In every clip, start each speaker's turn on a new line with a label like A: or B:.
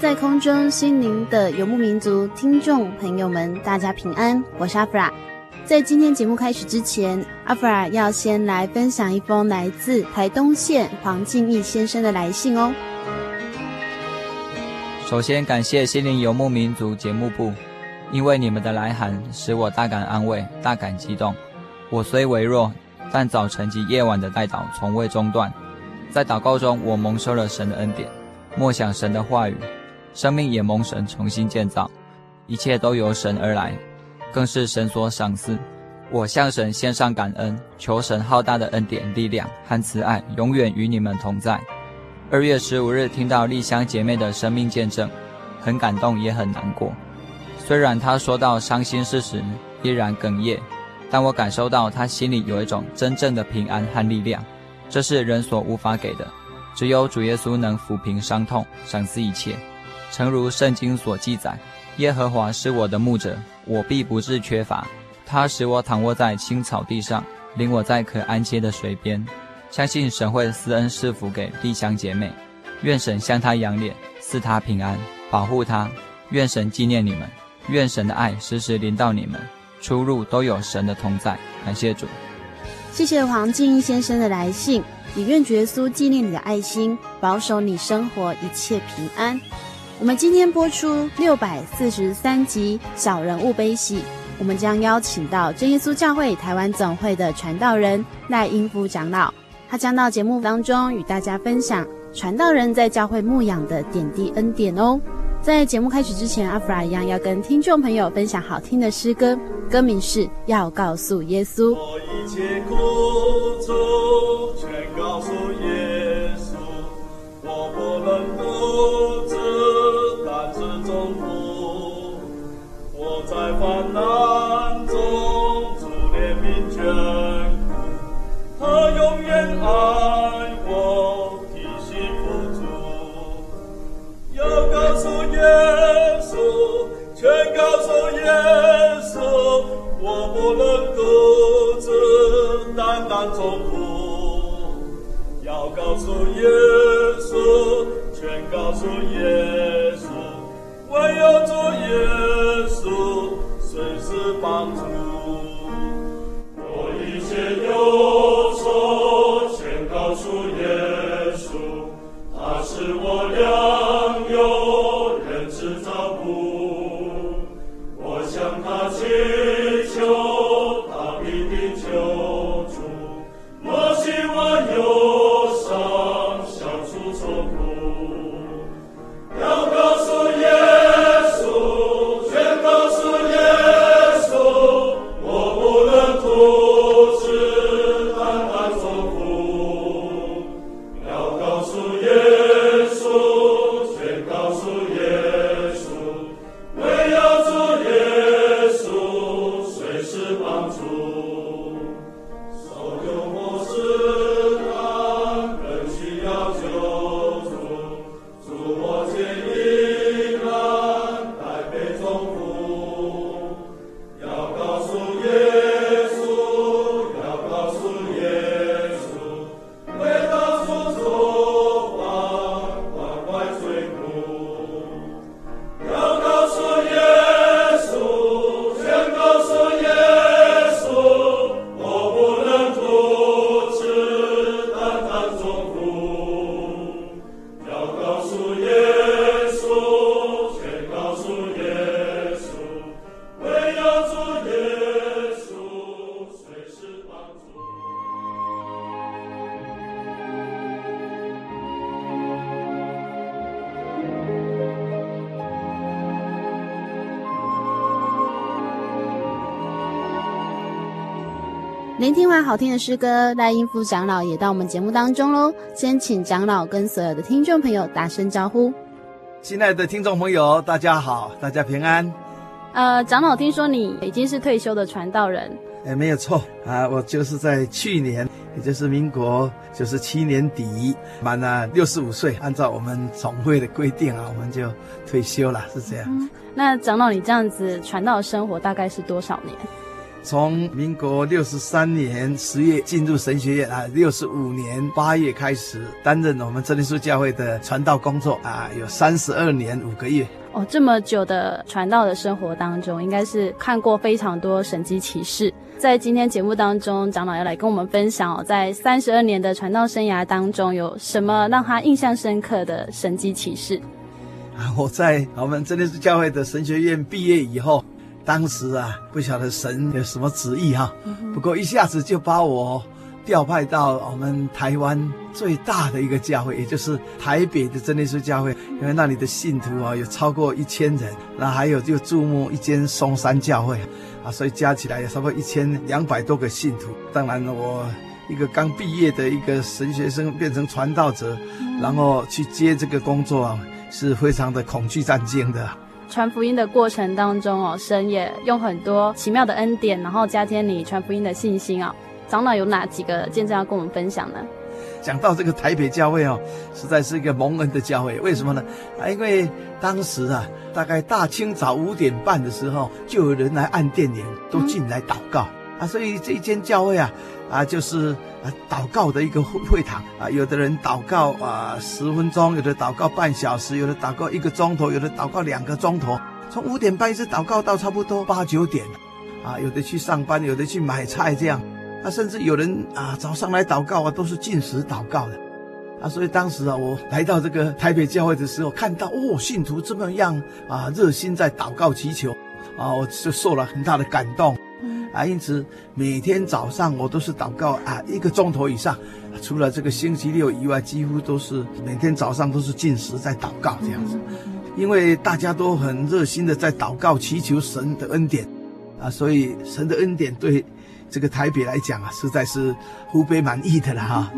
A: 在空中心灵的游牧民族听众朋友们，大家平安，我是阿弗拉。在今天节目开始之前，阿弗拉要先来分享一封来自台东县黄敬义先生的来信哦。
B: 首先感谢心灵游牧民族节目部，因为你们的来函使我大感安慰，大感激动。我虽微弱，但早晨及夜晚的代祷从未中断。在祷告中，我蒙受了神的恩典。默想神的话语，生命也蒙神重新建造，一切都由神而来，更是神所赏赐。我向神献上感恩，求神浩大的恩典、力量和慈爱永远与你们同在。二月十五日听到丽香姐妹的生命见证，很感动也很难过。虽然她说到伤心事时依然哽咽，但我感受到她心里有一种真正的平安和力量，这是人所无法给的。只有主耶稣能抚平伤痛，赏赐一切。诚如圣经所记载：“耶和华是我的牧者，我必不致缺乏。他使我躺卧在青草地上，领我在可安歇的水边。”相信神会施恩赐福给丽香姐妹。愿神向她仰脸，赐她平安，保护她。愿神纪念你们，愿神的爱时时临到你们，出入都有神的同在。感谢主。
A: 谢谢黄静先生的来信。也愿主耶稣纪念你的爱心，保守你生活一切平安。我们今天播出六百四十三集《小人物悲喜》，我们将邀请到真耶稣教会台湾总会的传道人赖英夫长老，他将到节目当中与大家分享传道人在教会牧养的点滴恩典哦。在节目开始之前，阿弗拉一样要跟听众朋友分享好听的诗歌，歌名是《要告诉耶稣》。
C: 告诉耶，我不能独自担子重负，我在患难中。
A: 好听的诗歌，赖英夫长老也到我们节目当中喽。先请长老跟所有的听众朋友打声招呼。
D: 亲爱的听众朋友，大家好，大家平安。
A: 呃，长老，听说你已经是退休的传道人。
D: 哎，没有错啊，我就是在去年，也就是民国九十七年底满了六十五岁，按照我们总会的规定啊，我们就退休了，是这样。
A: 嗯，那长老，你这样子传道生活大概是多少年？
D: 从民国六十三年十月进入神学院啊，六十五年八月开始担任我们真耶稣教会的传道工作啊，有三十二年五个月。
A: 哦，这么久的传道的生活当中，应该是看过非常多神迹奇事。在今天节目当中，长老要来跟我们分享哦，在三十二年的传道生涯当中，有什么让他印象深刻的神迹奇事？
D: 啊，我在我们真耶稣教会的神学院毕业以后。当时啊，不晓得神有什么旨意哈，不过一下子就把我调派到我们台湾最大的一个教会，也就是台北的真耶稣教会，因为那里的信徒啊有超过一千人，那还有就注目一间松山教会啊，所以加起来有差不多一千两百多个信徒。当然了，我一个刚毕业的一个神学生变成传道者，然后去接这个工作啊，是非常的恐惧战惊的。
A: 传福音的过程当中哦，神也用很多奇妙的恩典，然后加添你传福音的信心啊。长老有哪几个见证要跟我们分享呢？
D: 讲到这个台北教会哦，实在是一个蒙恩的教会。为什么呢？啊，因为当时啊，大概大清早五点半的时候，就有人来按电铃，都进来祷告。啊，所以这一间教会啊，啊，就是啊祷告的一个会会堂啊。有的人祷告啊十分钟，有的祷告半小时，有的祷告一个钟头，有的祷告两个钟头，从五点半一直祷告到差不多八九点，啊，有的去上班，有的去买菜这样，啊，甚至有人啊早上来祷告啊，都是禁食祷告的，啊，所以当时啊，我来到这个台北教会的时候，看到哦，信徒这么样啊热心在祷告祈求，啊，我就受了很大的感动。啊，因此每天早上我都是祷告啊，一个钟头以上，除了这个星期六以外，几乎都是每天早上都是进食在祷告这样子，因为大家都很热心的在祷告祈求神的恩典，啊，所以神的恩典对这个台北来讲啊，实在是无比满意的了哈。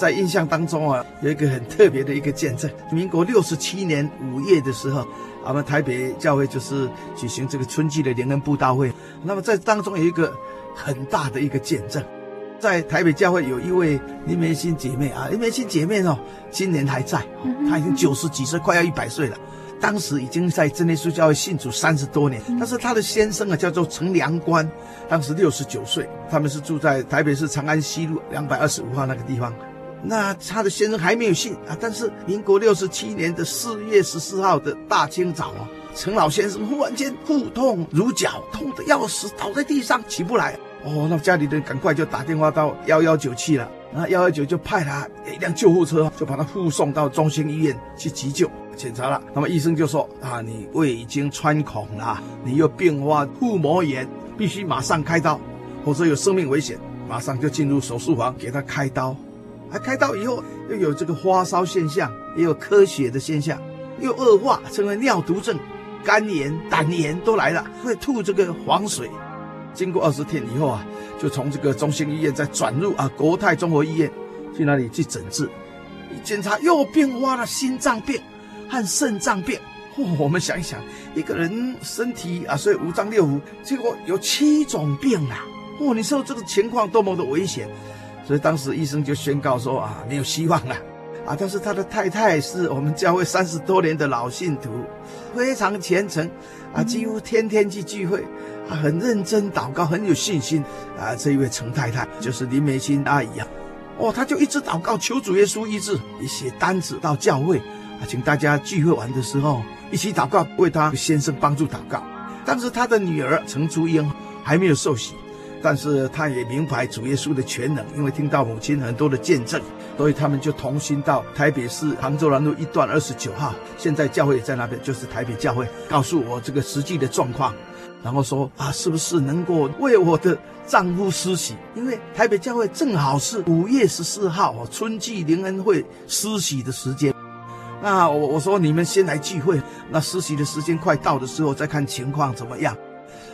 D: 在印象当中啊，有一个很特别的一个见证，民国六十七年五月的时候。我们台北教会就是举行这个春季的联恩布道会，那么在当中有一个很大的一个见证，在台北教会有一位林梅心姐妹啊，林梅心姐妹哦，今年还在，她已经九十几岁，快要一百岁了。当时已经在真耶稣教会信主三十多年，但是她的先生啊叫做陈良官，当时六十九岁，他们是住在台北市长安西路两百二十五号那个地方。那他的先生还没有信啊，但是民国六十七年的四月十四号的大清早啊，陈老先生忽然间腹痛如绞，痛得要死，倒在地上起不来。哦，那家里人赶快就打电话到幺幺九去了，那幺幺九就派他一辆救护车，就把他护送到中心医院去急救检查了。那么医生就说啊，你胃已经穿孔了，你又并发腹膜炎，必须马上开刀，否则有生命危险。马上就进入手术房给他开刀。还开刀以后，又有这个发烧现象，也有咳血的现象，又恶化成为尿毒症、肝炎、胆炎都来了，会吐这个黄水。经过二十天以后啊，就从这个中心医院再转入啊国泰综合医院去那里去诊治，一检查又并发了心脏病和肾脏病。哦，我们想一想，一个人身体啊，所以五脏六腑，结果有七种病啊！哦，你说这个情况多么的危险！所以当时医生就宣告说啊，没有希望了，啊，但是他的太太是我们教会三十多年的老信徒，非常虔诚，啊，几乎天天去聚会，啊，很认真祷告，很有信心，啊，这一位陈太太就是林美心阿姨啊，哦，她就一直祷告求主耶稣医治，也写单子到教会，啊，请大家聚会完的时候一起祷告，为他先生帮助祷告。当时他的女儿陈珠英还没有受洗。但是他也明白主耶稣的全能，因为听到母亲很多的见证，所以他们就同心到台北市杭州南路一段二十九号，现在教会也在那边，就是台北教会，告诉我这个实际的状况，然后说啊，是不是能够为我的丈夫施洗？因为台北教会正好是五月十四号春季灵恩会施洗的时间，那我我说你们先来聚会，那施洗的时间快到的时候再看情况怎么样。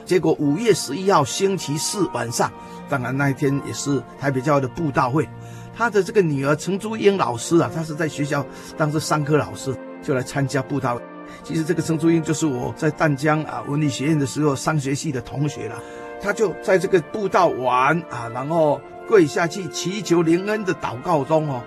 D: 结果五月十一号星期四晚上，当然那一天也是台北教会的布道会，他的这个女儿陈珠英老师啊，她是在学校当时商科老师，就来参加布道。其实这个陈珠英就是我在淡江啊文理学院的时候商学系的同学了，他就在这个布道完啊，然后跪下去祈求灵恩的祷告中哦。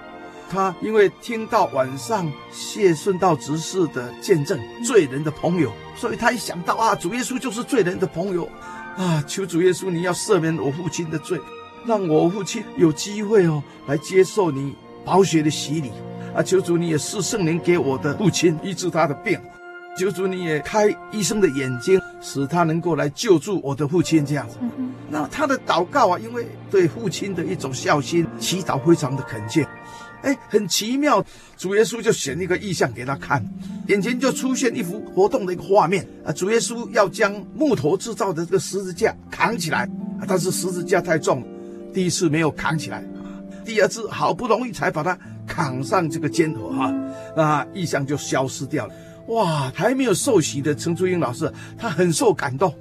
D: 他因为听到晚上谢顺道执事的见证，罪人的朋友，所以他一想到啊，主耶稣就是罪人的朋友，啊，求主耶稣你要赦免我父亲的罪，让我父亲有机会哦来接受你宝血的洗礼，啊，求主你也赐圣灵给我的父亲医治他的病，求主你也开医生的眼睛，使他能够来救助我的父亲这样子。那他的祷告啊，因为对父亲的一种孝心，祈祷非常的恳切。哎，很奇妙，主耶稣就显一个意象给他看，眼前就出现一幅活动的一个画面啊。主耶稣要将木头制造的这个十字架扛起来啊，但是十字架太重，第一次没有扛起来，第二次好不容易才把它扛上这个肩头哈，那意象就消失掉了。哇，还没有受洗的陈珠英老师，他很受感动。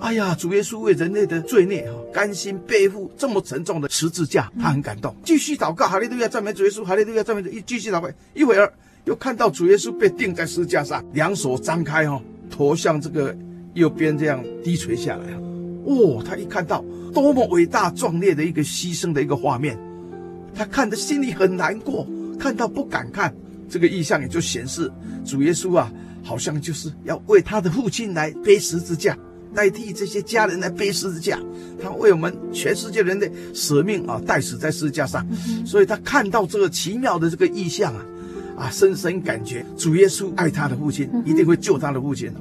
D: 哎呀，主耶稣为人类的罪孽哈，甘心背负这么沉重的十字架，他很感动。继续祷告，哈利路亚，赞美主耶稣，哈利路亚，赞美主。一继续祷告，一会儿又看到主耶稣被钉在十字架上，两手张开哈，头向这个右边这样低垂下来。哦，他一看到多么伟大壮烈的一个牺牲的一个画面，他看的心里很难过，看到不敢看。这个意象也就显示主耶稣啊，好像就是要为他的父亲来背十字架。代替这些家人来背十字架，他为我们全世界人的舍命啊，代死在十字架上，所以他看到这个奇妙的这个意象啊，啊，深深感觉主耶稣爱他的父亲，一定会救他的父亲。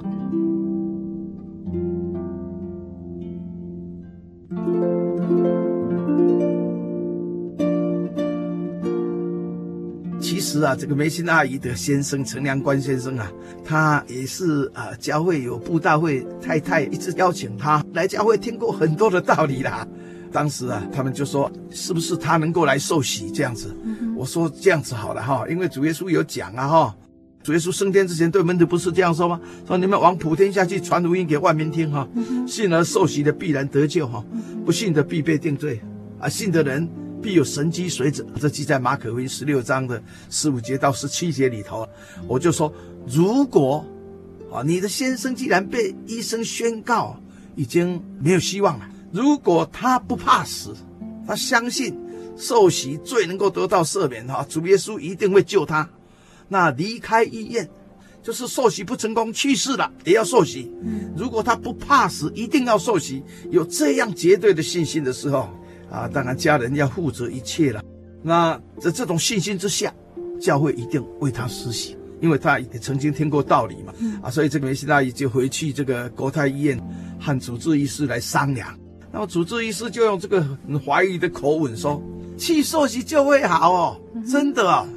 D: 是啊，这个梅心阿姨的先生陈良关先生啊，他也是啊，教会有布道会，太太一直邀请他来教会听过很多的道理啦。当时啊，他们就说是不是他能够来受洗这样子？我说这样子好了哈，因为主耶稣有讲啊哈，主耶稣升天之前对门徒不是这样说吗？说你们往普天下去传福音给万民听哈，信而受洗的必然得救哈，不信的必被定罪啊，信的人。必有神机随着，这记在马可福音十六章的十五节到十七节里头。我就说，如果啊，你的先生既然被医生宣告已经没有希望了，如果他不怕死，他相信受洗罪能够得到赦免哈，主耶稣一定会救他。那离开医院，就是受洗不成功去世了，也要受洗。如果他不怕死，一定要受洗，有这样绝对的信心的时候。啊，当然家人要负责一切了。那在这种信心之下，教会一定为他施洗，因为他也曾经听过道理嘛。啊，所以这个梅西大姨就回去这个国泰医院和主治医师来商量。那么主治医师就用这个很怀疑的口吻说：“去受洗就会好哦，真的啊！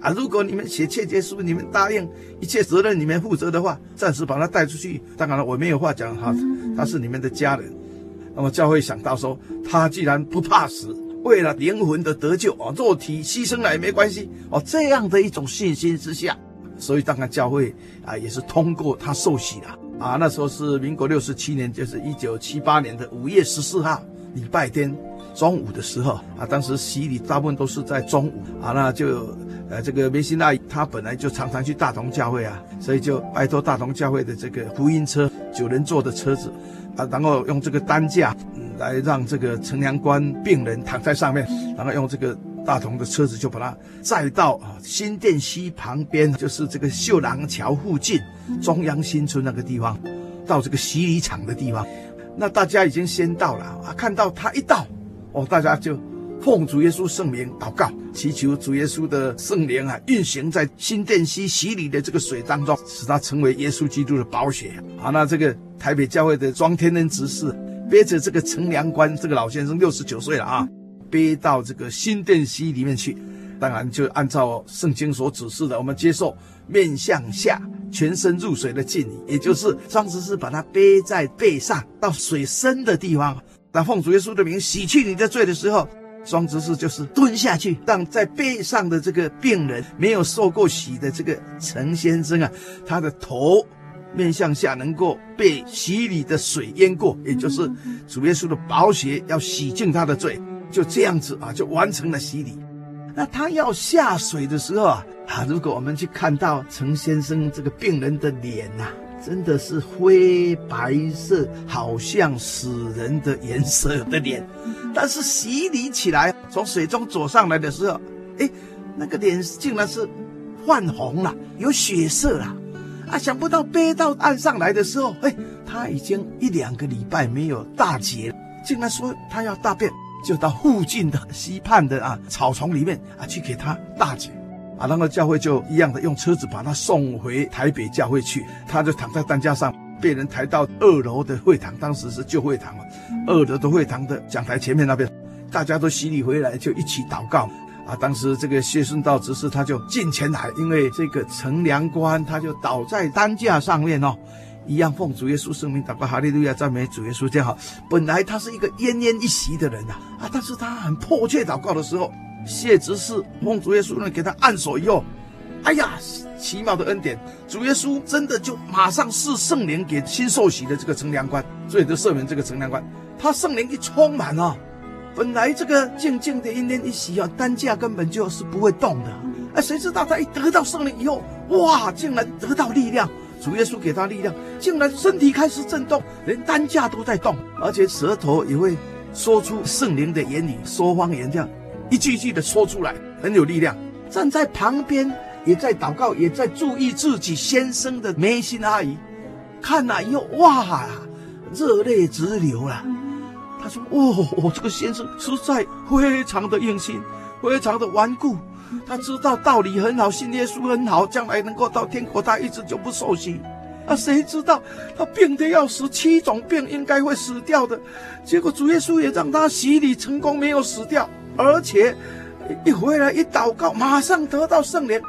D: 啊，如果你们写切结书，你们答应一切责任你们负责的话，暂时把他带出去。当然了，我没有话讲哈，他是你们的家人。”那么教会想到说，他既然不怕死，为了灵魂的得救啊，肉体牺牲了也没关系哦。这样的一种信心之下，所以当然教会啊也是通过他受洗了啊。那时候是民国六十七年，就是一九七八年的五月十四号，礼拜天中午的时候啊。当时洗礼大部分都是在中午啊，那就呃这个梅西娜他本来就常常去大同教会啊，所以就拜托大同教会的这个福音车九人座的车子。啊，然后用这个担架，来让这个陈良关病人躺在上面，然后用这个大同的车子就把他载到啊新店溪旁边，就是这个秀廊桥附近中央新村那个地方，到这个洗礼场的地方。那大家已经先到了啊，看到他一到，哦，大家就奉主耶稣圣名祷告，祈求主耶稣的圣灵啊运行在新店溪洗礼的这个水当中，使他成为耶稣基督的宝血。好，那这个。台北教会的庄天恩执事背着这个陈良关这个老先生六十九岁了啊，背到这个新店溪里面去。当然就按照圣经所指示的，我们接受面向下、全身入水的敬礼，也就是庄执事把他背在背上到水深的地方。当奉主耶稣的名洗去你的罪的时候，庄执事就是蹲下去，让在背上的这个病人没有受过洗的这个陈先生啊，他的头。面向下能够被洗礼的水淹过，也就是主耶稣的宝血要洗净他的罪，就这样子啊，就完成了洗礼。那他要下水的时候啊，啊，如果我们去看到陈先生这个病人的脸呐、啊，真的是灰白色，好像死人的颜色的脸，但是洗礼起来，从水中走上来的时候，哎，那个脸竟然是泛红了，有血色了。啊，想不到背到岸上来的时候，哎，他已经一两个礼拜没有大解了，竟然说他要大便，就到附近的溪畔的啊草丛里面啊去给他大解，啊，然后教会就一样的用车子把他送回台北教会去，他就躺在担架上，被人抬到二楼的会堂，当时是旧会堂嘛，二楼的会堂的讲台前面那边，大家都洗礼回来，就一起祷告。啊，当时这个谢顺道执事他就进前来，因为这个陈良官他就倒在担架上面哦，一样奉主耶稣圣名祷告，哈利路亚，赞美主耶稣，这样好。本来他是一个奄奄一息的人呐，啊，但是他很迫切祷告的时候，谢执事奉主耶稣呢给他按手以后，哎呀，奇妙的恩典，主耶稣真的就马上赐圣灵给新受洗的这个陈良官，罪得赦免这个陈良官，他圣灵一充满啊。本来这个静静的一念一息啊，担架根本就是不会动的。哎，谁知道他一得到圣灵以后，哇，竟然得到力量。主耶稣给他力量，竟然身体开始震动，连担架都在动，而且舌头也会说出圣灵的言语，说方言，这样一句一句的说出来，很有力量。站在旁边也在祷告，也在注意自己先生的梅心阿姨，看了以后，哇，热泪直流了。他说：“哦，我这个先生实在非常的用心，非常的顽固。他知道道理很好，信耶稣很好，将来能够到天国。他一直就不受洗。啊，谁知道他病得要死，七种病应该会死掉的，结果主耶稣也让他洗礼成功，没有死掉，而且一回来一祷告，马上得到圣灵。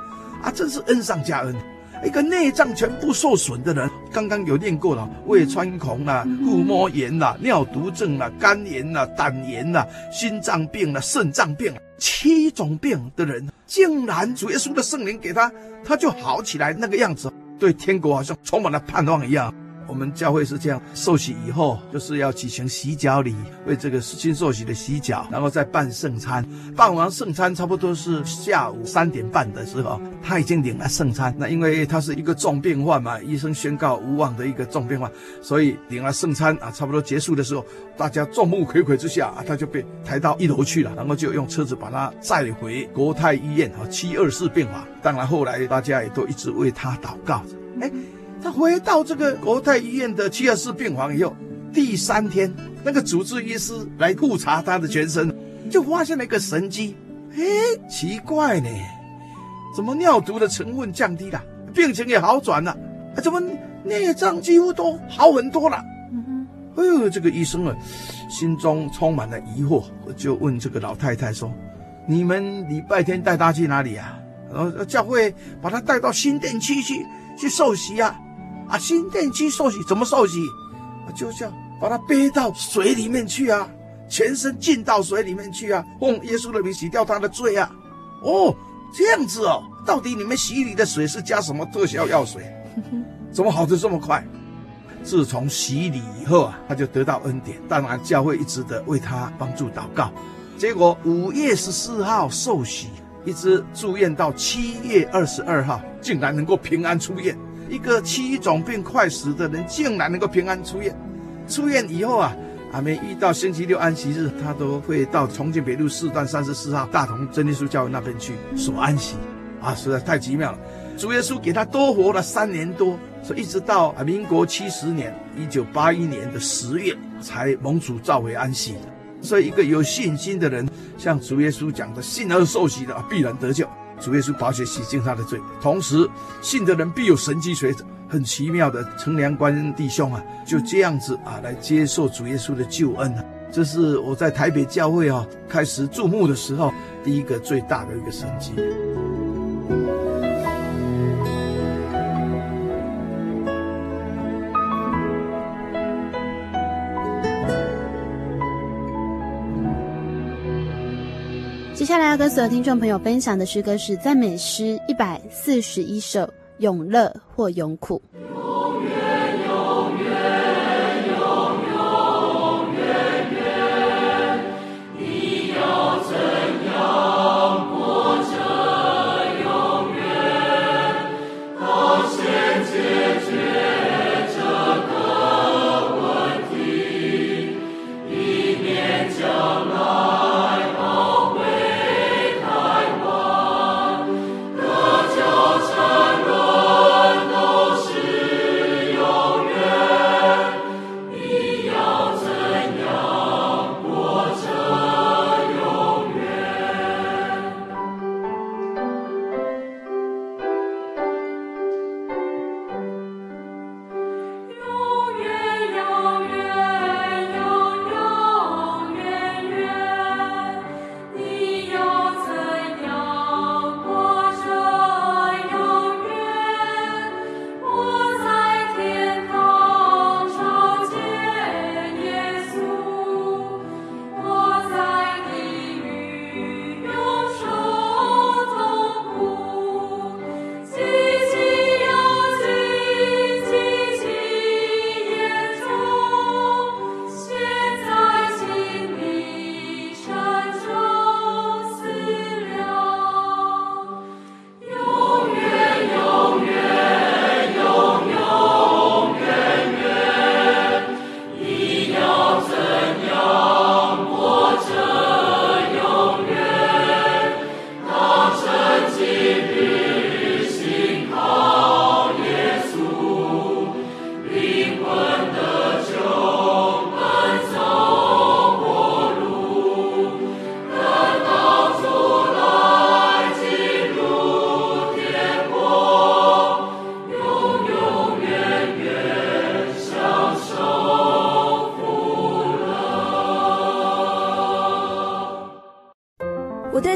D: 啊，真是恩上加恩。”一个内脏全部受损的人，刚刚有念过了，胃穿孔啦、腹膜炎啦、尿毒症啦、肝炎啦、胆炎啦、心脏病啦、肾脏病，七种病的人，竟然主耶稣的圣灵给他，他就好起来那个样子，对天国好像充满了盼望一样。我们教会是这样，受洗以后就是要举行洗脚礼，为这个新受洗的洗脚，然后再办圣餐。办完圣餐，差不多是下午三点半的时候，他已经领了圣餐。那因为他是一个重病患嘛，医生宣告无望的一个重病患，所以领了圣餐啊，差不多结束的时候，大家众目睽睽之下啊，他就被抬到一楼去了，然后就用车子把他载回国泰医院啊，七二四病房。当然后来大家也都一直为他祷告。哎。他回到这个国泰医院的七二四病房以后，第三天，那个主治医师来复查他的全身，就发现了一个神迹。哎，奇怪呢，怎么尿毒的成分降低了，病情也好转了？啊，怎么内脏几乎都好很多了？哎呦，这个医生啊，心中充满了疑惑，我就问这个老太太说：“你们礼拜天带他去哪里啊？”然后教会把他带到新店区去去受洗呀。啊，新电机受洗怎么受洗？啊就这样把他背到水里面去啊，全身浸到水里面去啊，奉耶稣的名洗掉他的罪啊。哦，这样子哦，到底你们洗礼的水是加什么特效药水？怎么好的这么快？自从洗礼以后啊，他就得到恩典。当然，教会一直的为他帮助祷告。结果五月十四号受洗，一直住院到七月二十二号，竟然能够平安出院。一个七种病快死的人，竟然能够平安出院。出院以后啊，还没遇到星期六安息日，他都会到重庆北路四段三十四号大同真耶稣教会那边去守安息。啊，实在太奇妙了！主耶稣给他多活了三年多，所以一直到民国七十年一九八一年的十月，才蒙主召回安息。所以，一个有信心的人，像主耶稣讲的，信而受洗的，必然得救。主耶稣宝血洗净他的罪，同时信的人必有神迹随着。很奇妙的，陈良官弟兄啊，就这样子啊来接受主耶稣的救恩啊。这是我在台北教会啊开始注目的时候，第一个最大的一个神
A: 迹。下来要跟所有听众朋友分享的诗歌是赞美诗一百四十一首《永乐或永苦》。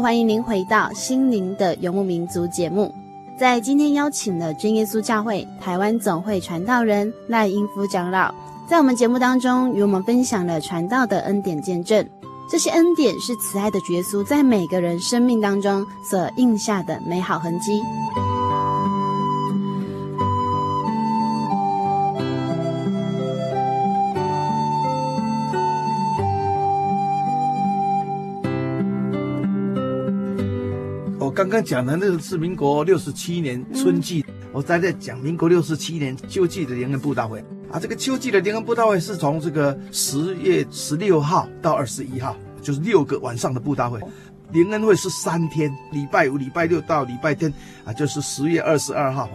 A: 欢迎您回到《心灵的游牧民族》节目。在今天邀请了真耶稣教会台湾总会传道人赖英夫长老，在我们节目当中与我们分享了传道的恩典见证。这些恩典是慈爱的耶稣在每个人生命当中所印下的美好痕迹。
D: 刚刚讲的那个是民国六十七年春季，我在这讲民国六十七年秋季的灵恩布道会啊。这个秋季的灵恩布道会是从这个十月十六号到二十一号，就是六个晚上的布道会。灵恩会是三天，礼拜五、礼拜六到礼拜天啊，就是十月二十二号。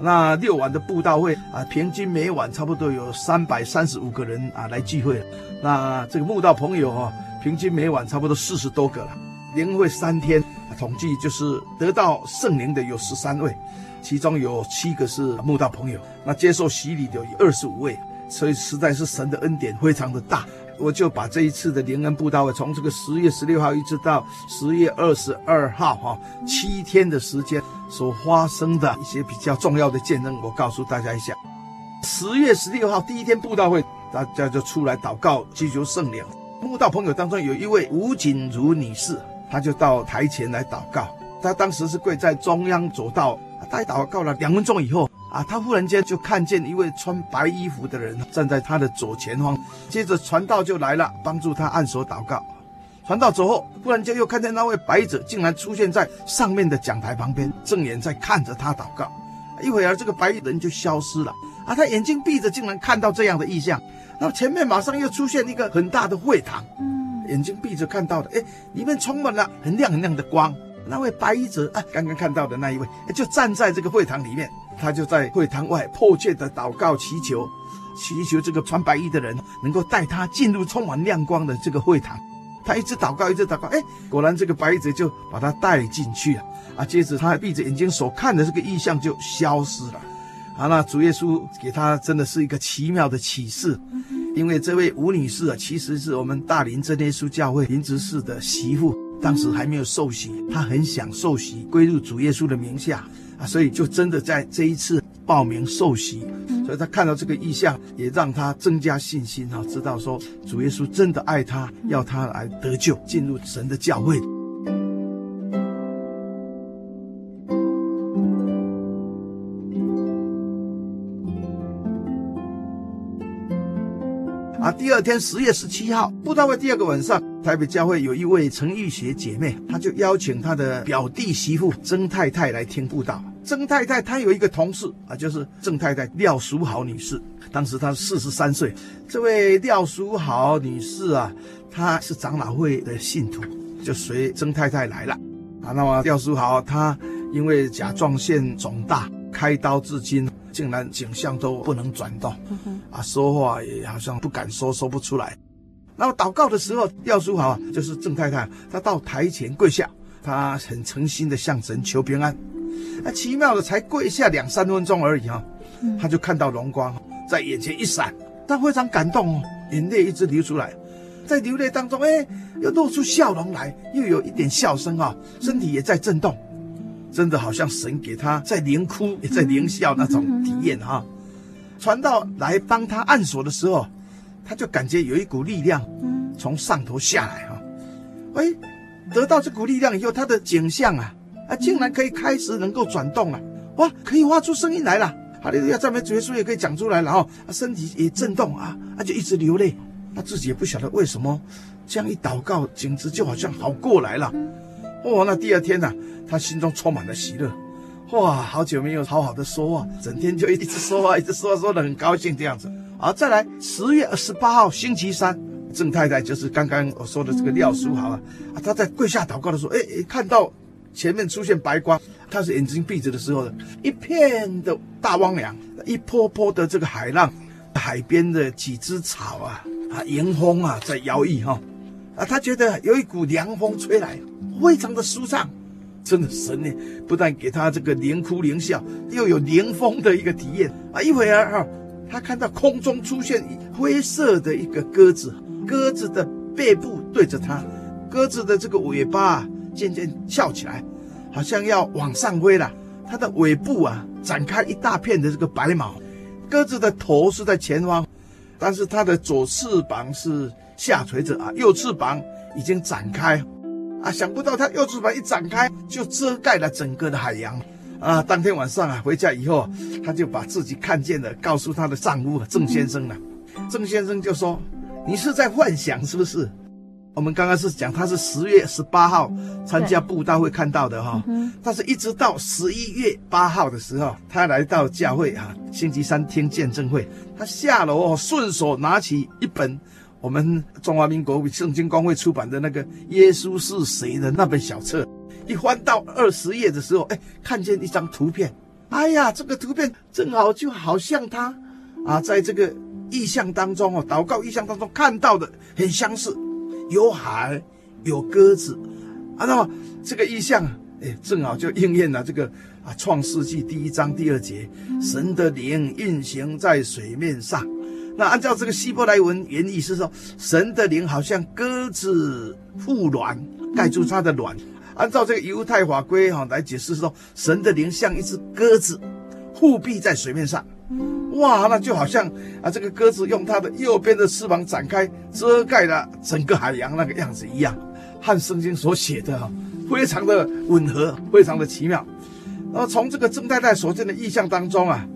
D: 那六晚的布道会啊，平均每晚差不多有三百三十五个人啊来聚会。那这个慕道朋友啊，平均每晚差不多四十多个了。灵恩会三天。统计就是得到圣灵的有十三位，其中有七个是慕道朋友。那接受洗礼的有二十五位，所以实在是神的恩典非常的大。我就把这一次的灵恩布道会，从这个十月十六号一直到十月二十二号，哈，七天的时间所发生的一些比较重要的见证，我告诉大家一下。十月十六号第一天布道会，大家就出来祷告，祈求圣灵。慕道朋友当中有一位吴锦如女士，他就到台前来祷告。他当时是跪在中央走道，待祷告了两分钟以后。啊，他忽然间就看见一位穿白衣服的人站在他的左前方，接着传道就来了，帮助他按手祷告。传道走后，忽然间又看见那位白者竟然出现在上面的讲台旁边，正眼在看着他祷告。一会儿，这个白衣人就消失了。啊，他眼睛闭着，竟然看到这样的异象。那前面马上又出现一个很大的会堂，眼睛闭着看到的，哎，里面充满了很亮很亮的光。那位白衣者啊，刚刚看到的那一位，就站在这个会堂里面。他就在会堂外迫切的祷告祈求，祈求这个穿白衣的人能够带他进入充满亮光的这个会堂。他一直祷告，一直祷告，哎，果然这个白衣者就把他带进去了。啊，接着他闭着眼睛所看的这个异象就消失了。啊，那主耶稣给他真的是一个奇妙的启示，因为这位吴女士啊，其实是我们大林真耶稣教会林执事的媳妇，当时还没有受洗，她很想受洗归入主耶稣的名下。啊，所以就真的在这一次报名受洗，所以她看到这个意象，也让她增加信心哈，知道说主耶稣真的爱她，要她来得救，进入神的教会。第二天十月十七号布道会第二个晚上，台北教会有一位陈玉学姐妹，她就邀请她的表弟媳妇曾太太来听布道。曾太太她有一个同事啊，就是曾太太廖淑豪女士，当时她四十三岁。这位廖淑豪女士啊，她是长老会的信徒，就随曾太太来了。啊，那么廖淑豪她因为甲状腺肿大，开刀至今。竟然景象都不能转动，啊，说话也好像不敢说，说不出来。那么祷告的时候，廖淑豪啊，就是郑太太，她到台前跪下，她很诚心的向神求平安。那奇妙的，才跪下两三分钟而已啊，她就看到荣光在眼前一闪，她非常感动哦，眼泪一直流出来，在流泪当中，哎，又露出笑容来，又有一点笑声啊，身体也在震动。真的好像神给他在灵哭也在灵笑那种体验哈，传道来帮他按手的时候，他就感觉有一股力量从上头下来哈，哎，得到这股力量以后，他的景象啊啊竟然可以开始能够转动了，哇，可以发出声音来了，哈利路亚赞美主耶稣也可以讲出来了哈，身体也震动啊，他就一直流泪，他自己也不晓得为什么这样一祷告，简直就好像好过来了，哦，那第二天呢？他心中充满了喜乐，哇，好久没有好好的说话，整天就一直说话，一直说话，说的很高兴这样子。好，再来十月二十八号星期三，郑太太就是刚刚我说的这个廖淑豪啊，啊，他在跪下祷告的时候，哎，看到前面出现白光，他是眼睛闭着的时候，一片的大汪洋，一波波的这个海浪，海边的几枝草啊，啊，迎风啊在摇曳哈，啊，他觉得有一股凉风吹来，非常的舒畅。真的神呢，不但给他这个连哭连笑，又有连风的一个体验啊！一会儿啊，他看到空中出现灰色的一个鸽子，鸽子的背部对着他，鸽子的这个尾巴渐渐翘起来，好像要往上飞了。它的尾部啊展开一大片的这个白毛，鸽子的头是在前方，但是它的左翅膀是下垂着啊，右翅膀已经展开。啊，想不到他右翅膀一展开，就遮盖了整个的海洋。啊，当天晚上啊，回家以后，他就把自己看见的告诉他的丈夫郑先生了。郑先生就说：“你是在幻想是不是？”我们刚刚是讲他是十月十八号参加布道会看到的哈，但是一直到十一月八号的时候，他来到教会啊，星期三听见证会，他下楼哦顺手拿起一本。我们中华民国圣经公会出版的那个《耶稣是谁》的那本小册，一翻到二十页的时候，哎，看见一张图片，哎呀，这个图片正好就好像他啊，在这个意象当中哦，祷告意象当中看到的很相似，有海，有鸽子，啊，那么这个意象，哎，正好就应验了这个啊，《创世纪》第一章第二节，神的灵运行在水面上。那按照这个希伯来文原意是说，神的灵好像鸽子覆卵，盖住它的卵。按照这个犹太法规哈来解释说，神的灵像一只鸽子，护庇在水面上。哇，那就好像啊，这个鸽子用它的右边的翅膀展开，遮盖了整个海洋那个样子一样，和圣经所写的哈，非常的吻合，非常的奇妙。那么从这个曾太太所见的意象当中啊，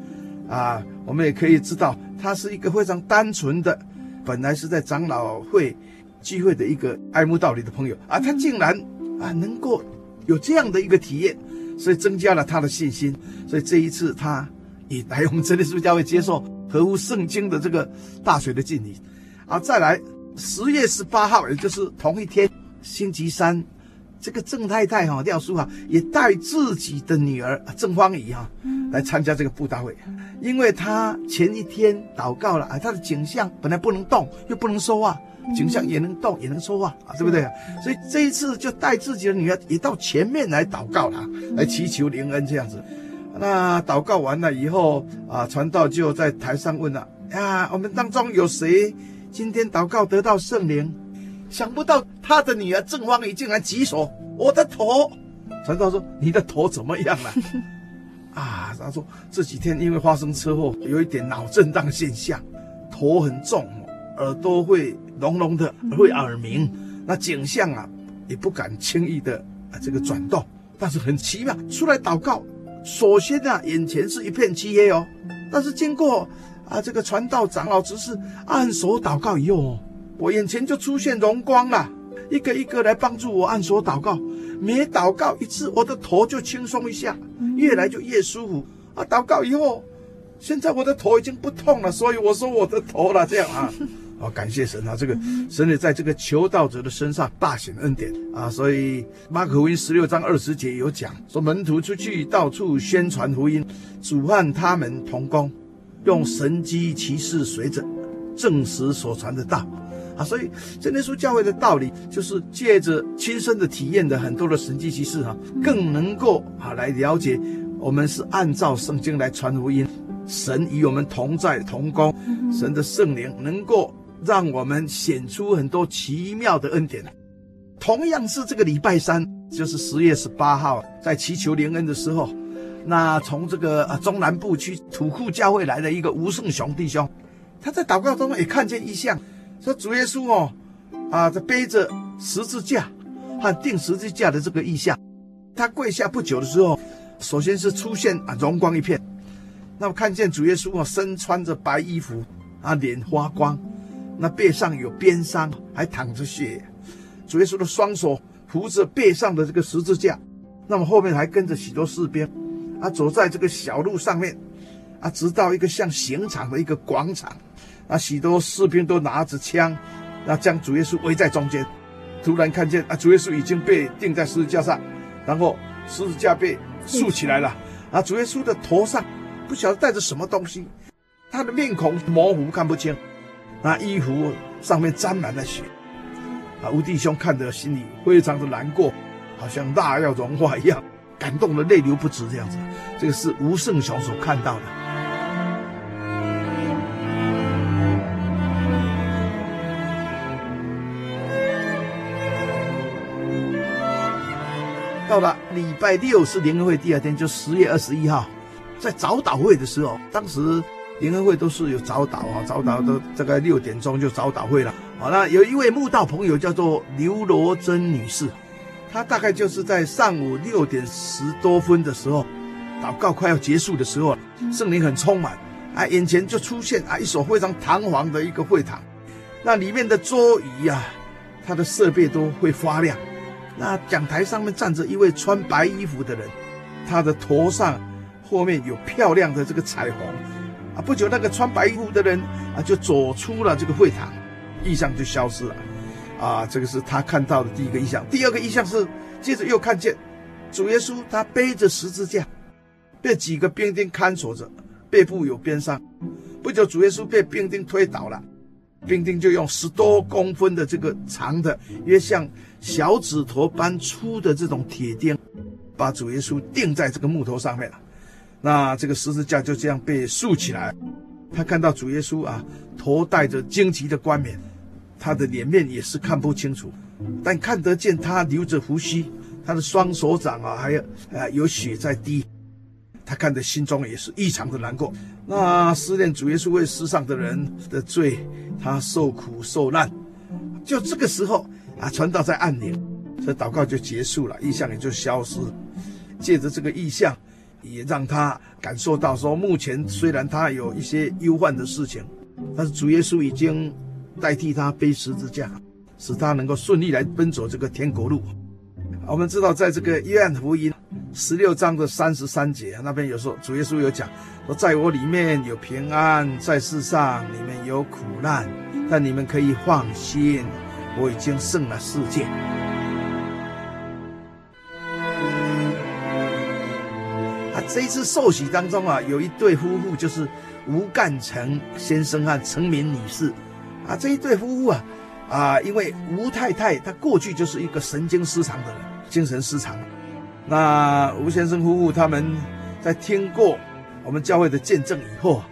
D: 啊，我们也可以知道。他是一个非常单纯的，本来是在长老会聚会的一个爱慕道理的朋友啊，他竟然啊能够有这样的一个体验，所以增加了他的信心。所以这一次他也来我们真耶稣教会接受合乎圣经的这个大学的敬礼啊。再来十月十八号，也就是同一天，星期三。这个郑太太哈廖叔哈也带自己的女儿郑芳仪哈来参加这个布道会，因为她前一天祷告了啊，她的颈项本来不能动又不能说话，颈项也能动也能说话啊，对不对？所以这一次就带自己的女儿也到前面来祷告了，来祈求灵恩这样子。那祷告完了以后啊，传道就在台上问了啊，我们当中有谁今天祷告得到圣灵？想不到他的女儿郑芳仪竟然举手，我的头。传道说：“你的头怎么样了？” 啊，他说这几天因为发生车祸，有一点脑震荡现象，头很重，耳朵会聋聋的，会耳鸣。那景象啊，也不敢轻易的啊这个转动。但是很奇妙，出来祷告，首先啊，眼前是一片漆黑哦。但是经过啊这个传道长老执事按手祷告以后哦。我眼前就出现荣光了，一个一个来帮助我按手祷告，每祷告一次，我的头就轻松一下，越来就越舒服啊！祷告以后，现在我的头已经不痛了，所以我说我的头了，这样啊，啊，感谢神啊！这个神也在这个求道者的身上大显恩典啊！所以马可福音十六章二十节有讲说，门徒出去到处宣传福音，主和他们同工，用神机骑士随着证实所传的道。啊，所以真耶稣教会的道理就是借着亲身的体验的很多的神迹奇事哈，更能够啊来了解我们是按照圣经来传福音，神与我们同在同工，神的圣灵能够让我们显出很多奇妙的恩典。同样是这个礼拜三，就是十月十八号，在祈求灵恩的时候，那从这个啊中南部区土库教会来的一个吴胜雄弟兄，他在祷告中也看见异象。说主耶稣哦，啊，这背着十字架和钉十字架的这个意象，他跪下不久的时候，首先是出现啊荣光一片，那么看见主耶稣啊身穿着白衣服啊脸发光，那背上有鞭伤，还淌着血，主耶稣的双手扶着背上的这个十字架，那么后面还跟着许多士兵，啊走在这个小路上面，啊直到一个像刑场的一个广场。啊，许多士兵都拿着枪，那将主耶稣围在中间。突然看见啊，主耶稣已经被钉在十字架上，然后十字架被竖起来了。啊，主耶稣的头上不晓得戴着什么东西，他的面孔模糊看不清，那衣服上面沾满了血。啊，吴弟兄看得心里非常的难过，好像蜡要融化一样，感动的泪流不止这样子。这个是吴胜雄所看到的。到了礼拜六是联合会第二天，就十月二十一号，在早祷会的时候，当时联合会都是有早祷啊，早祷都大概六点钟就早祷会了。好，那有一位慕道朋友叫做刘罗珍女士，她大概就是在上午六点十多分的时候，祷告快要结束的时候，圣灵很充满啊，眼前就出现啊一所非常堂皇的一个会堂，那里面的桌椅呀，它的设备都会发亮。那讲台上面站着一位穿白衣服的人，他的头上后面有漂亮的这个彩虹啊。不久，那个穿白衣服的人啊就走出了这个会堂，意象就消失了啊。这个是他看到的第一个异象。第二个异象是，接着又看见主耶稣他背着十字架，被几个兵丁看守着，背部有鞭伤。不久，主耶稣被兵丁推倒了。兵丁就用十多公分的这个长的，约像小指头般粗的这种铁钉，把主耶稣钉在这个木头上面了。那这个十字架就这样被竖起来，他看到主耶稣啊，头戴着荆棘的冠冕，他的脸面也是看不清楚，但看得见他留着胡须，他的双手掌啊，还有啊有血在滴。他看的心中也是异常的难过。那思念主耶稣为世上的人的罪，他受苦受难。就这个时候啊，传道在按铃，这祷告就结束了，意象也就消失。借着这个意象。也让他感受到说，目前虽然他有一些忧患的事情，但是主耶稣已经代替他背十字架，使他能够顺利来奔走这个天国路。我们知道，在这个约翰福音十六章的三十三节那边有说，主耶稣有讲说，在我里面有平安，在世上里面有苦难，但你们可以放心，我已经胜了世界。啊这一次受洗当中啊，有一对夫妇，就是吴干成先生和陈敏女士，啊，这一对夫妇啊，啊，因为吴太太她过去就是一个神经失常的人，精神失常。那吴先生夫妇他们在听过我们教会的见证以后，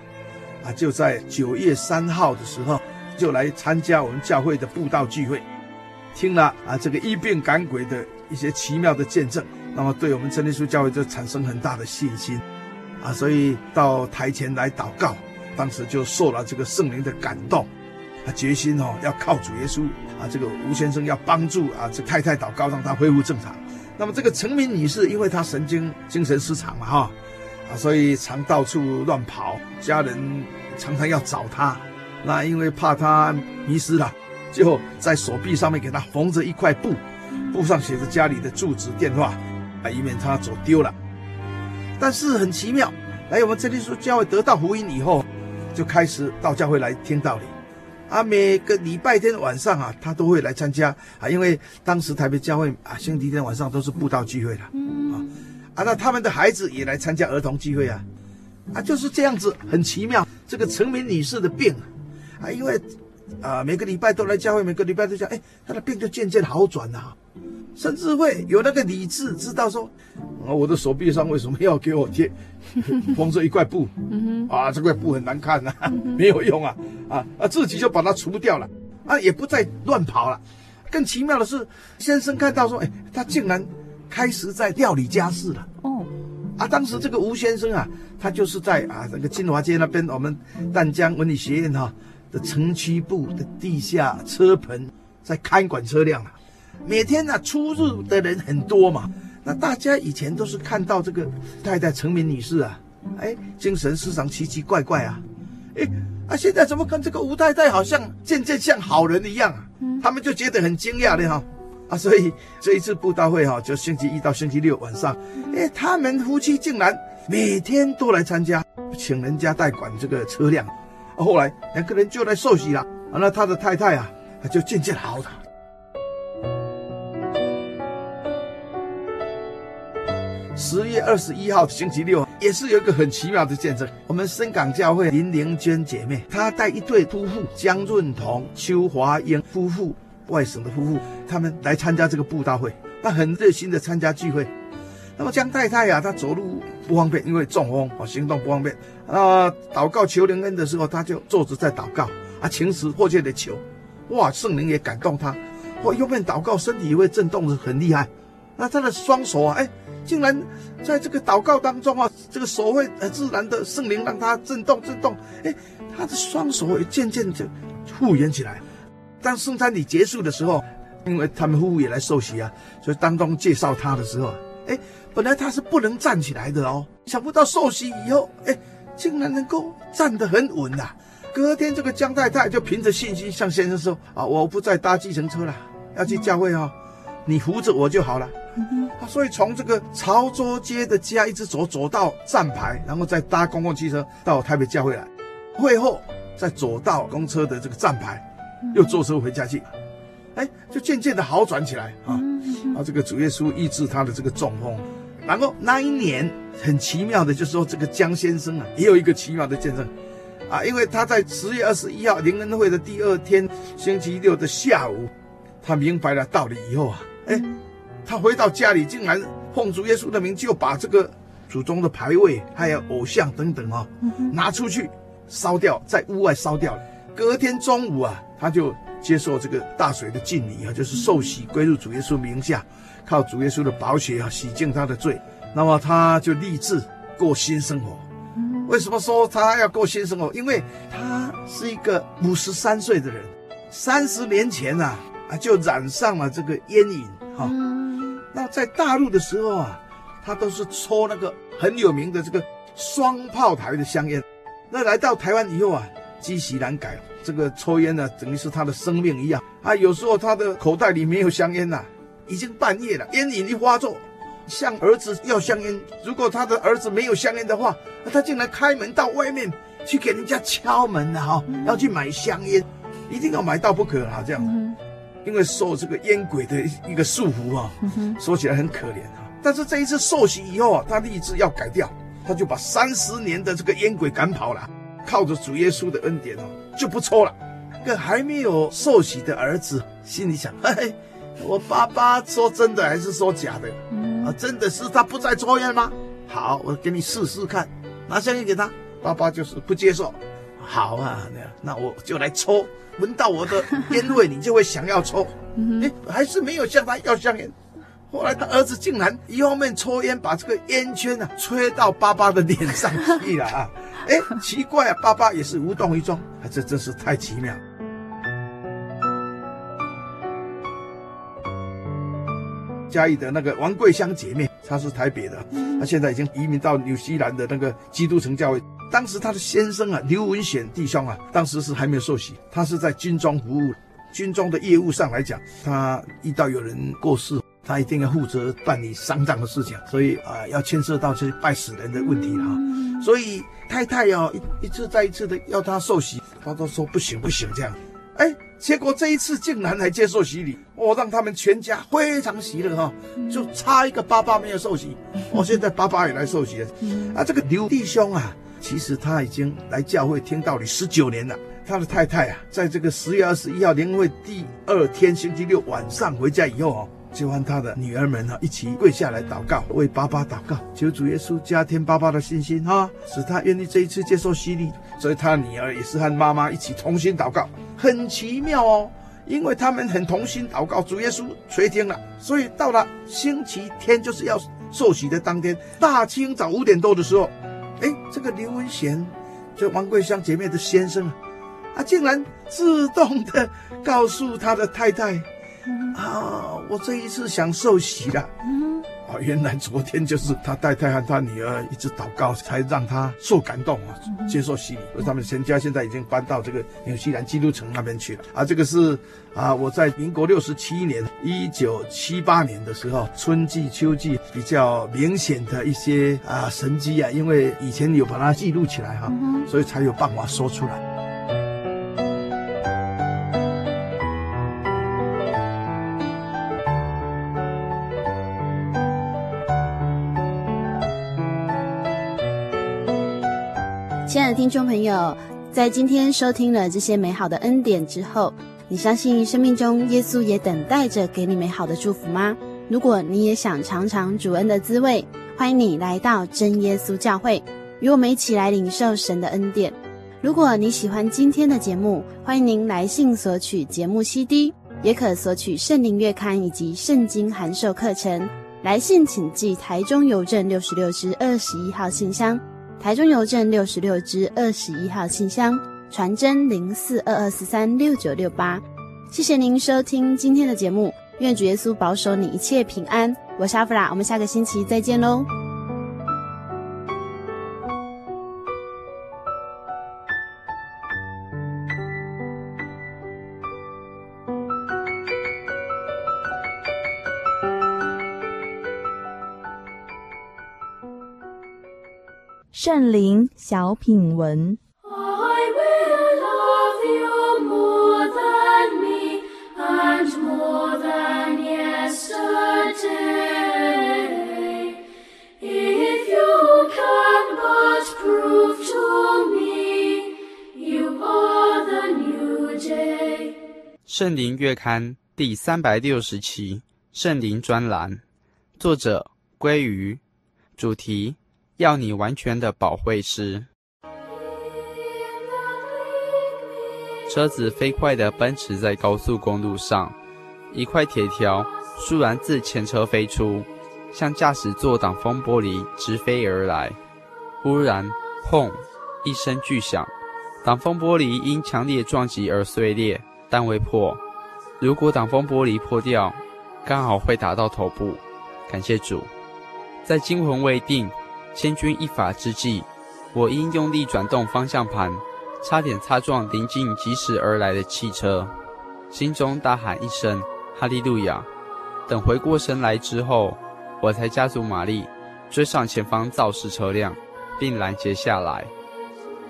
D: 啊，就在九月三号的时候就来参加我们教会的布道聚会，听了啊这个医病赶鬼的一些奇妙的见证。那么，对我们真耶稣教会就产生很大的信心，啊，所以到台前来祷告，当时就受了这个圣灵的感动，啊，决心哦要靠主耶稣，啊，这个吴先生要帮助啊这太太祷告，让她恢复正常。那么这个陈明女士，因为她神经精神失常嘛，哈，啊，所以常到处乱跑，家人常常要找她，那因为怕他迷失了，就在手臂上面给他缝着一块布，布上写着家里的住址电话。啊，以免他走丢了。但是很奇妙，来我们这里说教会得到福音以后，就开始到教会来听道理。啊，每个礼拜天晚上啊，他都会来参加啊，因为当时台北教会啊，星期天晚上都是布道聚会的啊。啊，那他们的孩子也来参加儿童聚会啊。啊，就是这样子，很奇妙。这个陈明女士的病啊，因为啊，每个礼拜都来教会，每个礼拜都讲，哎，他的病就渐渐好转了啊。甚至会有那个理智，知道说，啊，我的手臂上为什么要给我贴缝着一块布？啊，这块布很难看呐，没有用啊，啊啊，自己就把它除掉了，啊，也不再乱跑了。更奇妙的是，先生看到说，哎，他竟然开始在料理家事了。哦，啊，当时这个吴先生啊，他就是在啊那个金华街那边，我们淡江文理学院哈的城区部的地下车棚，在看管车辆啊。每天呢、啊，出入的人很多嘛。那大家以前都是看到这个太太陈明女士啊，哎，精神失常，奇奇怪怪啊，哎，啊，现在怎么跟这个吴太太好像渐渐像好人一样啊？他们就觉得很惊讶的哈，啊，所以这一次布道会哈，就星期一到星期六晚上，哎，他们夫妻竟然每天都来参加，请人家代管这个车辆。后来两个人就来受洗了，啊，那他的太太啊，就渐渐好了。十月二十一号星期六，也是有一个很奇妙的见证。我们深港教会林玲娟姐妹，她带一对夫妇江润彤、邱华英夫妇，外省的夫妇，他们来参加这个布道会，她很热心的参加聚会。那么江太太呀、啊，她走路不方便，因为中风啊，行动不方便。啊，祷告求灵恩的时候，她就坐着在祷告啊，情词迫切的求，哇，圣灵也感动她，哇，右边祷告，身体也会震动的很厉害。那她的双手啊，哎。竟然在这个祷告当中啊，这个手会很自然的圣灵让他震动震动，哎，他的双手也渐渐的复原起来。当圣餐礼结束的时候，因为他们夫妇也来受洗啊，所以当中介绍他的时候，哎，本来他是不能站起来的哦，想不到受洗以后，哎，竟然能够站得很稳呐。隔天这个江太太就凭着信心向先生说啊，我不再搭计程车了，要去教会哦，你扶着我就好了。啊，所以从这个潮州街的家一直走走到站牌，然后再搭公共汽车到台北教会来，会后再走到公车的这个站牌，又坐车回家去，哎，就渐渐的好转起来啊。啊，这个主耶稣医治他的这个中风，然后那一年很奇妙的，就是说这个江先生啊，也有一个奇妙的见证啊，因为他在十月二十一号灵恩会的第二天星期六的下午，他明白了道理以后啊，哎。他回到家里，竟然奉主耶稣的名，就把这个祖宗的牌位还有偶像等等哦，拿出去烧掉，在屋外烧掉了。隔天中午啊，他就接受这个大水的浸礼啊，就是受洗归入主耶稣名下，靠主耶稣的宝血啊洗净他的罪。那么他就立志过新生活。为什么说他要过新生活？因为他是一个五十三岁的人，三十年前呐啊就染上了这个烟瘾哈。那在大陆的时候啊，他都是抽那个很有名的这个双炮台的香烟。那来到台湾以后啊，积习难改，这个抽烟呢，等于是他的生命一样啊。有时候他的口袋里没有香烟呐，已经半夜了，烟瘾一发作，向儿子要香烟。如果他的儿子没有香烟的话，他竟然开门到外面去给人家敲门了哈，要去买香烟，一定要买到不可啊，这样。因为受这个烟鬼的一个束缚啊，说起来很可怜啊。但是这一次受洗以后啊，他立志要改掉，他就把三十年的这个烟鬼赶跑了，靠着主耶稣的恩典哦，就不抽了。那个还没有受洗的儿子心里想：嘿嘿，我爸爸说真的还是说假的？啊，真的是他不再抽烟吗？好，我给你试试看，拿香烟给他。爸爸就是不接受。好啊，那那我就来抽。闻到我的烟味，你就会想要抽。哎，还是没有向他要香烟。后来他儿子竟然一方面抽烟，把这个烟圈啊吹到爸爸的脸上去了啊！哎，奇怪啊，爸爸也是无动于衷。啊，这真是太奇妙。嘉义的那个王桂香姐妹，她是台北的，她现在已经移民到纽西兰的那个基督城教会。当时她的先生啊，刘文显弟兄啊，当时是还没有受洗，他是在军中服务，军中的业务上来讲，他遇到有人过世，他一定要负责办理丧葬的事情，所以啊、要牵涉到这些拜死人的问题哈、啊，所以太太要、哦、一一次再一次的要他受洗，他都说不行不行这样，哎，结果这一次竟然来接受洗礼，哦，让他们全家非常喜乐哈，就差一个爸爸没有受洗，哦，现在爸爸也来受洗了，啊，这个刘弟兄啊。其实他已经来教会听道理十九年了。他的太太啊，在这个十月二十一号年会第二天星期六晚上回家以后哦，就和他的女儿们呢一起跪下来祷告，为爸爸祷告，求主耶稣加添爸爸的信心哈，使他愿意这一次接受洗礼。所以他女儿也是和妈妈一起同心祷告，很奇妙哦，因为他们很同心祷告，主耶稣垂听了。所以到了星期天，就是要受洗的当天，大清早五点多的时候。哎，这个刘文贤，就王桂香姐妹的先生啊，啊，竟然自动的告诉他的太太，啊，我这一次想受洗了。嗯啊，原来昨天就是他太太和他女儿一直祷告，才让他受感动啊，接受洗礼。而他们全家现在已经搬到这个纽西兰基督城那边去了。啊，这个是啊，我在民国六十七年，一九七八年的时候，春季、秋季比较明显的一些啊神迹啊，因为以前有把它记录起来哈，所以才有办法说出来。
A: 亲爱的听众朋友，在今天收听了这些美好的恩典之后，你相信生命中耶稣也等待着给你美好的祝福吗？如果你也想尝尝主恩的滋味，欢迎你来到真耶稣教会，与我们一起来领受神的恩典。如果你喜欢今天的节目，欢迎您来信索取节目 CD，也可索取圣灵月刊以及圣经函授课程。来信请寄台中邮政六十六支二十一号信箱。台中邮政六十六支二十一号信箱，传真零四二二四三六九六八。谢谢您收听今天的节目，愿主耶稣保守你一切平安。我是阿弗拉，我们下个星期再见喽。
E: 圣灵小品文。
F: 圣灵月刊第三百六十期圣灵专栏，作者鲑鱼，主题。要你完全的保惠师。车子飞快地奔驰在高速公路上，一块铁条倏然自前车飞出，向驾驶座挡风玻璃直飞而来。忽然，砰！一声巨响，挡风玻璃因强烈撞击而碎裂，但未破。如果挡风玻璃破掉，刚好会打到头部。感谢主，在惊魂未定、千钧一发之际，我因用力转动方向盘。差点擦撞临近疾驶而来的汽车，心中大喊一声“哈利路亚”。等回过神来之后，我才加足马力追上前方肇事车辆，并拦截下来。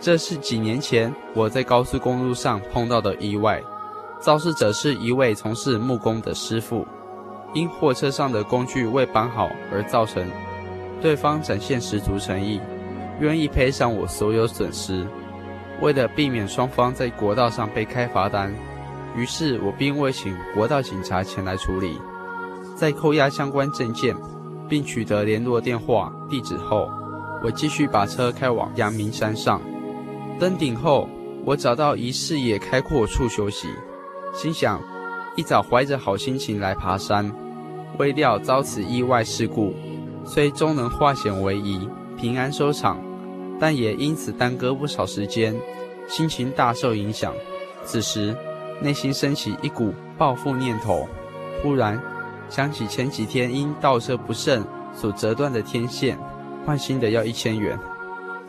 F: 这是几年前我在高速公路上碰到的意外。肇事者是一位从事木工的师傅，因货车上的工具未绑好而造成。对方展现十足诚意，愿意赔偿我所有损失。为了避免双方在国道上被开罚单，于是我并未请国道警察前来处理。在扣押相关证件，并取得联络电话、地址后，我继续把车开往阳明山上。登顶后，我找到一视野开阔处休息，心想一早怀着好心情来爬山，未料遭此意外事故，虽终能化险为夷，平安收场。但也因此耽搁不少时间，心情大受影响。此时，内心升起一股报复念头。忽然想起前几天因倒车不慎所折断的天线，换新的要一千元，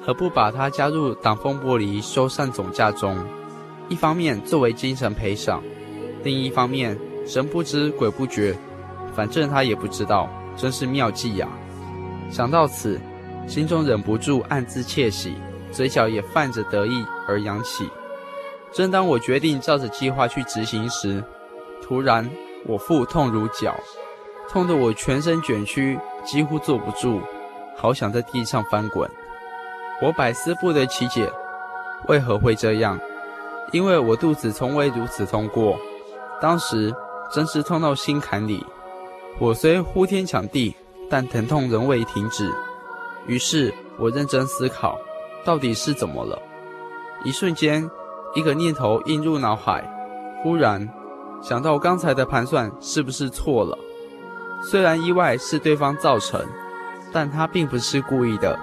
F: 何不把它加入挡风玻璃修缮总价中？一方面作为精神赔偿，另一方面神不知鬼不觉，反正他也不知道，真是妙计呀！想到此。心中忍不住暗自窃喜，嘴角也泛着得意而扬起。正当我决定照着计划去执行时，突然我腹痛如绞，痛得我全身卷曲，几乎坐不住，好想在地上翻滚。我百思不得其解，为何会这样？因为我肚子从未如此痛过，当时真是痛到心坎里。我虽呼天抢地，但疼痛仍未停止。于是我认真思考，到底是怎么了？一瞬间，一个念头映入脑海，忽然想到刚才的盘算是不是错了？虽然意外是对方造成，但他并不是故意的。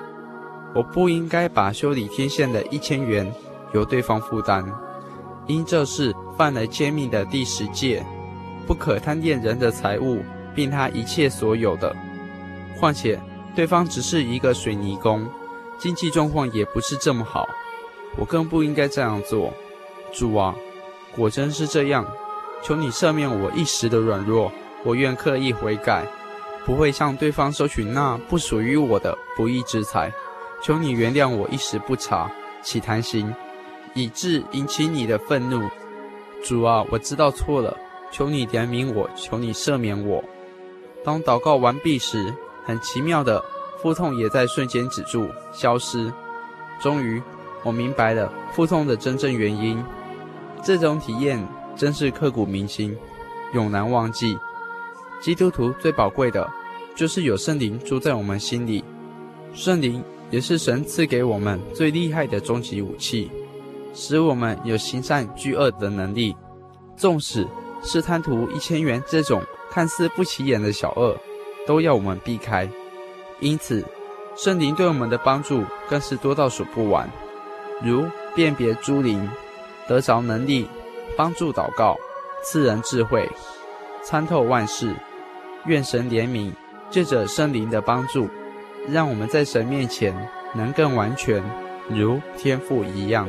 F: 我不应该把修理天线的一千元由对方负担，因这是犯了诫命的第十戒，不可贪恋人的财物，并他一切所有的。况且。对方只是一个水泥工，经济状况也不是这么好，我更不应该这样做。主啊，果真是这样，求你赦免我一时的软弱，我愿刻意悔改，不会向对方收取那不属于我的不义之财。求你原谅我一时不察，起贪心，以致引起你的愤怒。主啊，我知道错了，求你怜悯我，求你赦免我。当祷告完毕时，很奇妙的，腹痛也在瞬间止住、消失。终于，我明白了腹痛的真正原因。这种体验真是刻骨铭心，永难忘记。基督徒最宝贵的，就是有圣灵住在我们心里。圣灵也是神赐给我们最厉害的终极武器，使我们有行善拒恶的能力。纵使是贪图一千元这种看似不起眼的小恶。都要我们避开，因此，圣灵对我们的帮助更是多到数不完，如辨别诸灵、得着能力、帮助祷告、赐人智慧、参透万事。愿神怜悯，借着圣灵的帮助，让我们在神面前能更完全，如天父一样。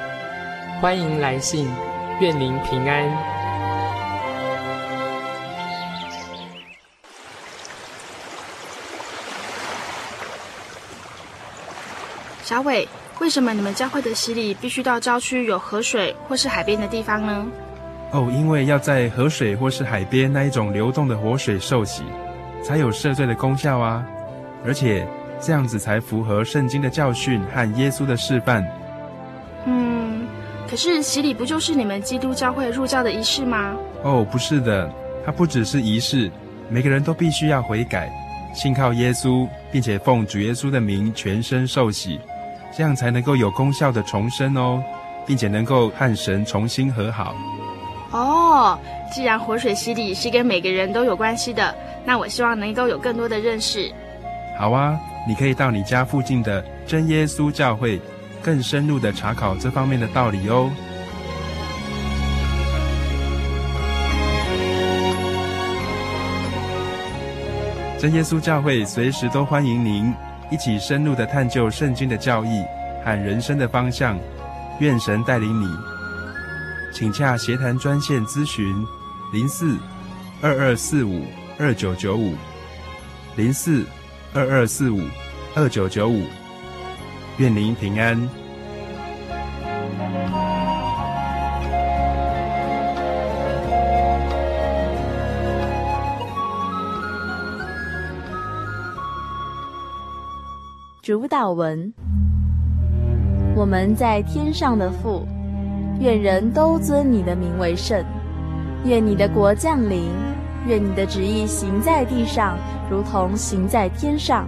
G: 欢迎来信，愿您平安。
A: 小伟，为什么你们教会的洗礼必须到郊区有河水或是海边的地方呢？
H: 哦，因为要在河水或是海边那一种流动的活水受洗，才有赦罪的功效啊！而且这样子才符合圣经的教训和耶稣的示范。
A: 嗯，可是洗礼不就是你们基督教会入教的仪式吗？
H: 哦，不是的，它不只是仪式，每个人都必须要悔改，信靠耶稣，并且奉主耶稣的名全身受洗，这样才能够有功效的重生哦，并且能够和神重新和好。
A: 哦，既然活水洗礼是跟每个人都有关系的，那我希望能够有更多的认识。
H: 好啊，你可以到你家附近的真耶稣教会，更深入的查考这方面的道理哦。真耶稣教会随时都欢迎您一起深入的探究圣经的教义和人生的方向，愿神带领你。请洽协谈专线咨询：零四二二四五二九九五，零四二二四五二九九五。愿您平安。
E: 主导文：我们在天上的父。愿人都尊你的名为圣，愿你的国降临，愿你的旨意行在地上，如同行在天上。